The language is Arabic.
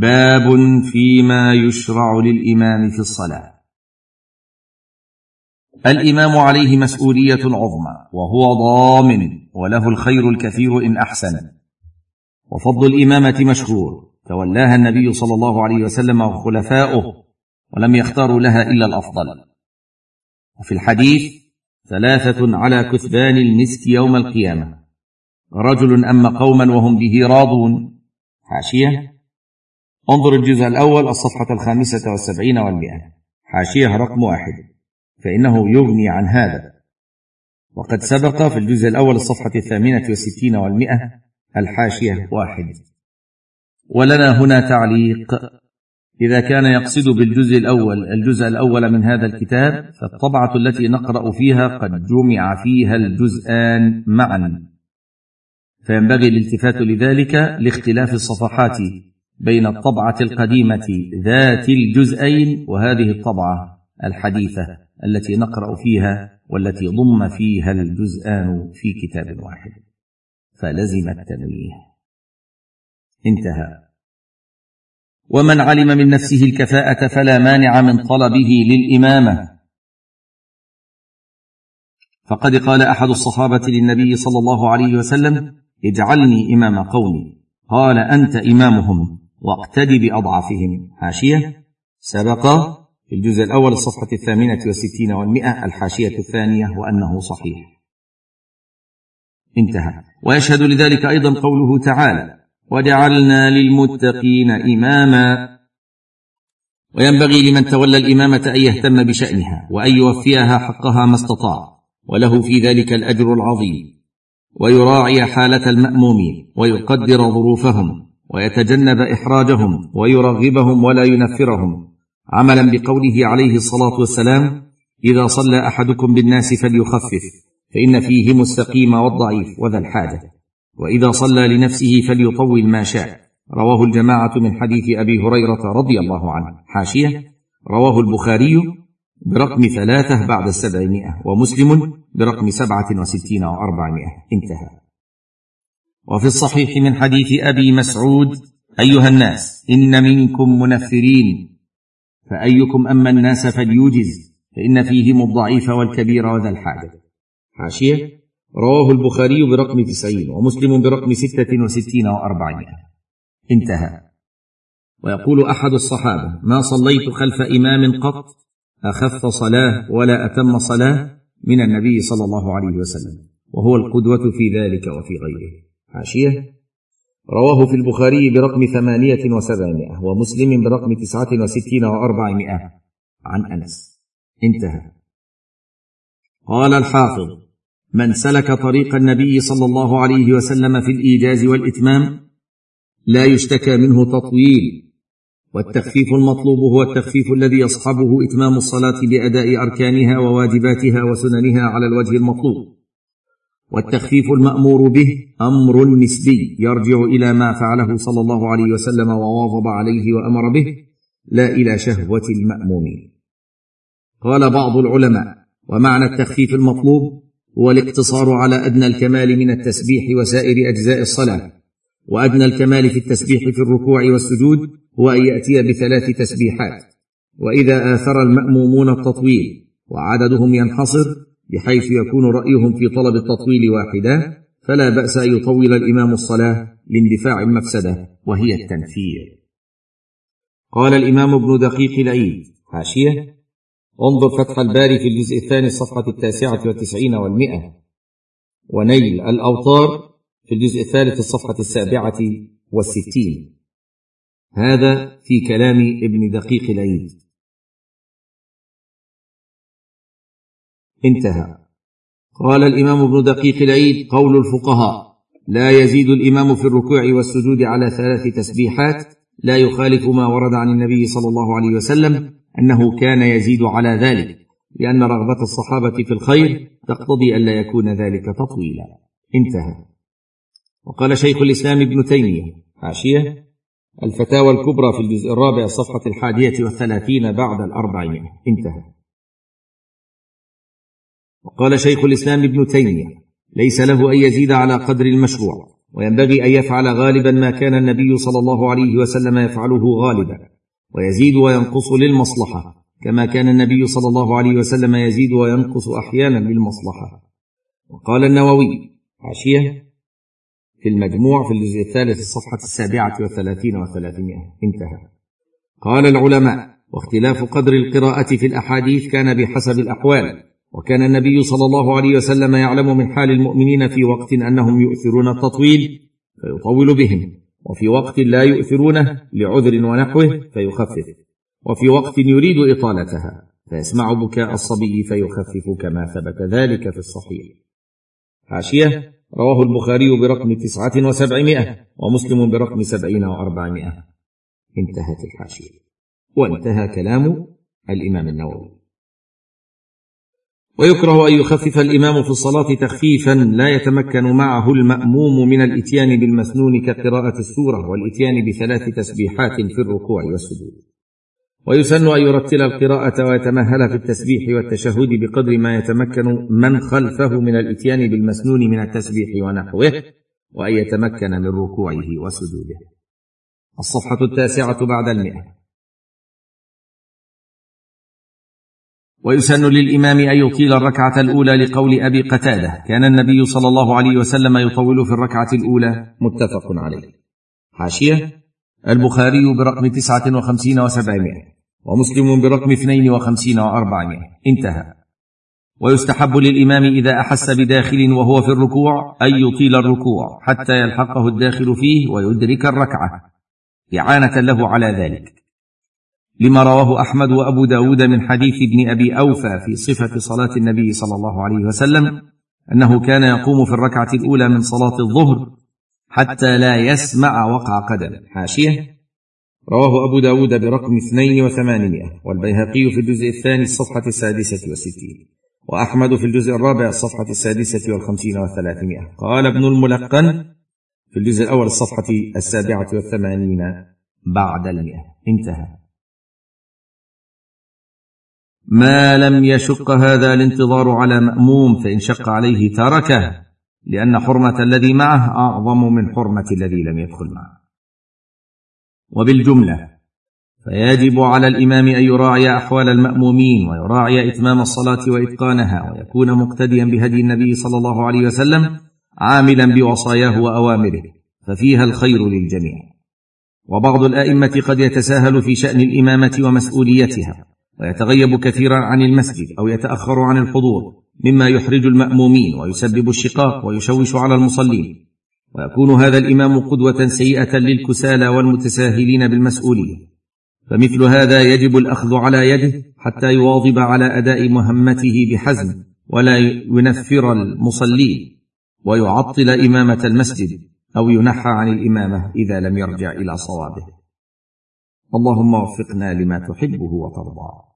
باب فيما يشرع للإمام في الصلاة. الإمام عليه مسؤولية عظمى وهو ضامن وله الخير الكثير إن أحسن. وفضل الإمامة مشهور تولاها النبي صلى الله عليه وسلم وخلفاؤه ولم يختاروا لها إلا الأفضل. وفي الحديث ثلاثة على كثبان المسك يوم القيامة. رجل أما قوما وهم به راضون. حاشية انظر الجزء الأول الصفحة الخامسة والسبعين والمئة. حاشية رقم واحد. فإنه يغني عن هذا. وقد سبق في الجزء الأول الصفحة الثامنة والستين والمئة الحاشية واحد. ولنا هنا تعليق. إذا كان يقصد بالجزء الأول الجزء الأول من هذا الكتاب فالطبعة التي نقرأ فيها قد جمع فيها الجزءان معا. فينبغي الالتفات لذلك لاختلاف الصفحات. بين الطبعة القديمة ذات الجزئين وهذه الطبعة الحديثة التي نقرأ فيها والتي ضم فيها الجزآن في كتاب واحد. فلزم التنويه. انتهى. ومن علم من نفسه الكفاءة فلا مانع من طلبه للإمامة. فقد قال أحد الصحابة للنبي صلى الله عليه وسلم اجعلني إمام قومي. قال أنت إمامهم. واقتد بأضعفهم حاشية سبق في الجزء الأول الصفحة الثامنة والستين والمئة الحاشية الثانية وأنه صحيح. انتهى. ويشهد لذلك أيضا قوله تعالى وجعلنا للمتقين إماما وينبغي لمن تولى الإمامة أن يهتم بشأنها وأن يوفيها حقها ما استطاع وله في ذلك الأجر العظيم. ويراعي حالة المأمومين ويقدر ظروفهم. ويتجنب إحراجهم ويرغبهم ولا ينفرهم. عملا بقوله عليه الصلاة والسلام إذا صلى أحدكم بالناس فليخفف فإن فيهم السقيم والضعيف وذا الحاجة. وإذا صلى لنفسه فليطول ما شاء. رواه الجماعة من حديث أبي هريرة رضي الله عنه. حاشية. رواه البخاري برقم ثلاثة بعد السبعمائة ومسلم برقم سبعة وستين وأربعمائة. انتهى. وفي الصحيح من حديث أبي مسعود أيها الناس إن منكم منفرين فأيكم أما الناس فليوجز فإن فيهم الضعيف والكبير وذا الحاجة. حاشية. رواه البخاري برقم تسعين ومسلم برقم ستة وستين وأربعمائة. انتهى. ويقول أحد الصحابة ما صليت خلف إمام قط أخف صلاة ولا أتم صلاة من النبي صلى الله عليه وسلم وهو القدوة في ذلك وفي غيره. حاشية رواه في البخاري برقم ثمانية وسبعمائة ومسلم برقم تسعة وستين وأربعمائة. عن أنس. انتهى. قال الحافظ من سلك طريق النبي صلى الله عليه وسلم في الإيجاز والإتمام لا يشتكى منه تطويل والتخفيف المطلوب هو التخفيف الذي يصحبه إتمام الصلاة بأداء أركانها وواجباتها وسننها على الوجه المطلوب. والتخفيف المأمور به أمر نسبي يرجع إلى ما فعله صلى الله عليه وسلم وواظب عليه وأمر به لا إلى شهوة المامومين قال بعض العلماء ومعنى التخفيف المطلوب هو الاقتصار على أدنى الكمال من التسبيح وسائر أجزاء الصلاة وأدنى الكمال في التسبيح في الركوع والسجود هو أن يأتي بثلاث تسبيحات وإذا آثر المأمومون التطويل وعددهم ينحصر بحيث يكون رأيهم في طلب التطويل واحدا فلا بأس أن يطول الإمام الصلاة لاندفاع المفسدة وهي التنفير. قال الإمام ابن دقيق العيد حاشيه انظر فتح الباري في الجزء الثاني الصفحه التاسعة والتسعين والمئة. ونيل الاوطار في الجزء الثالث الصفحه السابعة والستين. هذا في كلام ابن دقيق العيد. انتهى. قال الإمام ابن دقيق العيد قول الفقهاء لا يزيد الإمام في الركوع والسجود على ثلاث تسبيحات لا يخالف ما ورد عن النبي صلى الله عليه وسلم أنه كان يزيد على ذلك لأن رغبة الصحابة في الخير تقتضي الا يكون ذلك تطويلا. انتهى. وقال شيخ الإسلام ابن تيمية حاشية الفتاوى الكبرى في الجزء الرابع الصفحه الحادية والثلاثين بعد الأربعين. انتهى. وقال شيخ الإسلام ابن تيمية ليس له أن يزيد على قدر المشروع وينبغي أن يفعل غالبا ما كان النبي صلى الله عليه وسلم يفعله غالبا ويزيد وينقص للمصلحة كما كان النبي صلى الله عليه وسلم يزيد وينقص أحيانا للمصلحة. وقال النووي حاشيه في المجموع في الجزء الثالث الصفحة السابعة والثلاثين وثلاثمائة انتهى. قال العلماء واختلاف قدر القراءة في الأحاديث كان بحسب الأحوال وكان النبي صلى الله عليه وسلم يعلم من حال المؤمنين في وقت أنهم يؤثرون التطويل فيطول بهم وفي وقت لا يؤثرونه لعذر ونحوه فيخفف وفي وقت يريد إطالتها فيسمع بكاء الصبي فيخفف كما ثبت ذلك في الصحيح. حاشية رواه البخاري برقم تسعة وسبعمائة ومسلم برقم سبعين وأربعمائة. انتهت الحاشية. وانتهى كلام الإمام النووي. ويكره أن يخفف الإمام في الصلاة تخفيفا لا يتمكن معه المأموم من الإتيان بالمسنون كقراءة السورة والإتيان بثلاث تسبيحات في الركوع والسجود. ويسن أن يرتل القراءة ويتمهل في التسبيح والتشهد بقدر ما يتمكن من خلفه من الإتيان بالمسنون من التسبيح ونحوه وأن يتمكن من ركوعه وسجوده. الصفحة التاسعة بعد المئة. ويسن للإمام أن يطيل الركعة الأولى لقول أبي قتادة. كان النبي صلى الله عليه وسلم يطول في الركعة الأولى. متفق عليه. حاشية. البخاري برقم تسعة وخمسين وسبعمائة ومسلم برقم اثنين وخمسين وأربعمائة. انتهى. ويستحب للإمام إذا أحس بداخل وهو في الركوع أن يطيل الركوع حتى يلحقه الداخل فيه ويدرك الركعة. إعانة له على ذلك. لما رواه أحمد وأبو داود من حديث ابن أبي أوفى في صفة صلاة النبي صلى الله عليه وسلم أنه كان يقوم في الركعة الأولى من صلاة الظهر حتى لا يسمع وقع قدم. حاشية. رواه أبو داود برقم اثنين وثمانمائة والبيهقي في الجزء الثاني الصفحة السادسة والستين وأحمد في الجزء الرابع الصفحة السادسة والخمسين وثلاثمائة. قال ابن الملقن في الجزء الأول الصفحة السابعة والثمانين بعد المئة. انتهى. ما لم يشق هذا الانتظار على مأموم فإن شق عليه تركه لأن حرمة الذي معه أعظم من حرمة الذي لم يدخل معه. وبالجملة فيجب على الإمام أن يراعي أحوال المأمومين ويراعي إتمام الصلاة وإتقانها ويكون مقتديا بهدي النبي صلى الله عليه وسلم عاملا بوصاياه وأوامره ففيها الخير للجميع. وبعض الأئمة قد يتساهل في شأن الإمامة ومسؤوليتها. ويتغيب كثيرا عن المسجد أو يتأخر عن الحضور مما يحرج المأمومين ويسبب الشقاق ويشوش على المصلين. ويكون هذا الإمام قدوة سيئة للكسالى والمتساهلين بالمسؤوليه فمثل هذا يجب الأخذ على يده حتى يواظب على أداء مهمته بحزم ولا ينفر المصلين ويعطل إمامة المسجد أو ينحى عن الإمامة إذا لم يرجع إلى صوابه. اللهم وفقنا لما تحبه وترضاه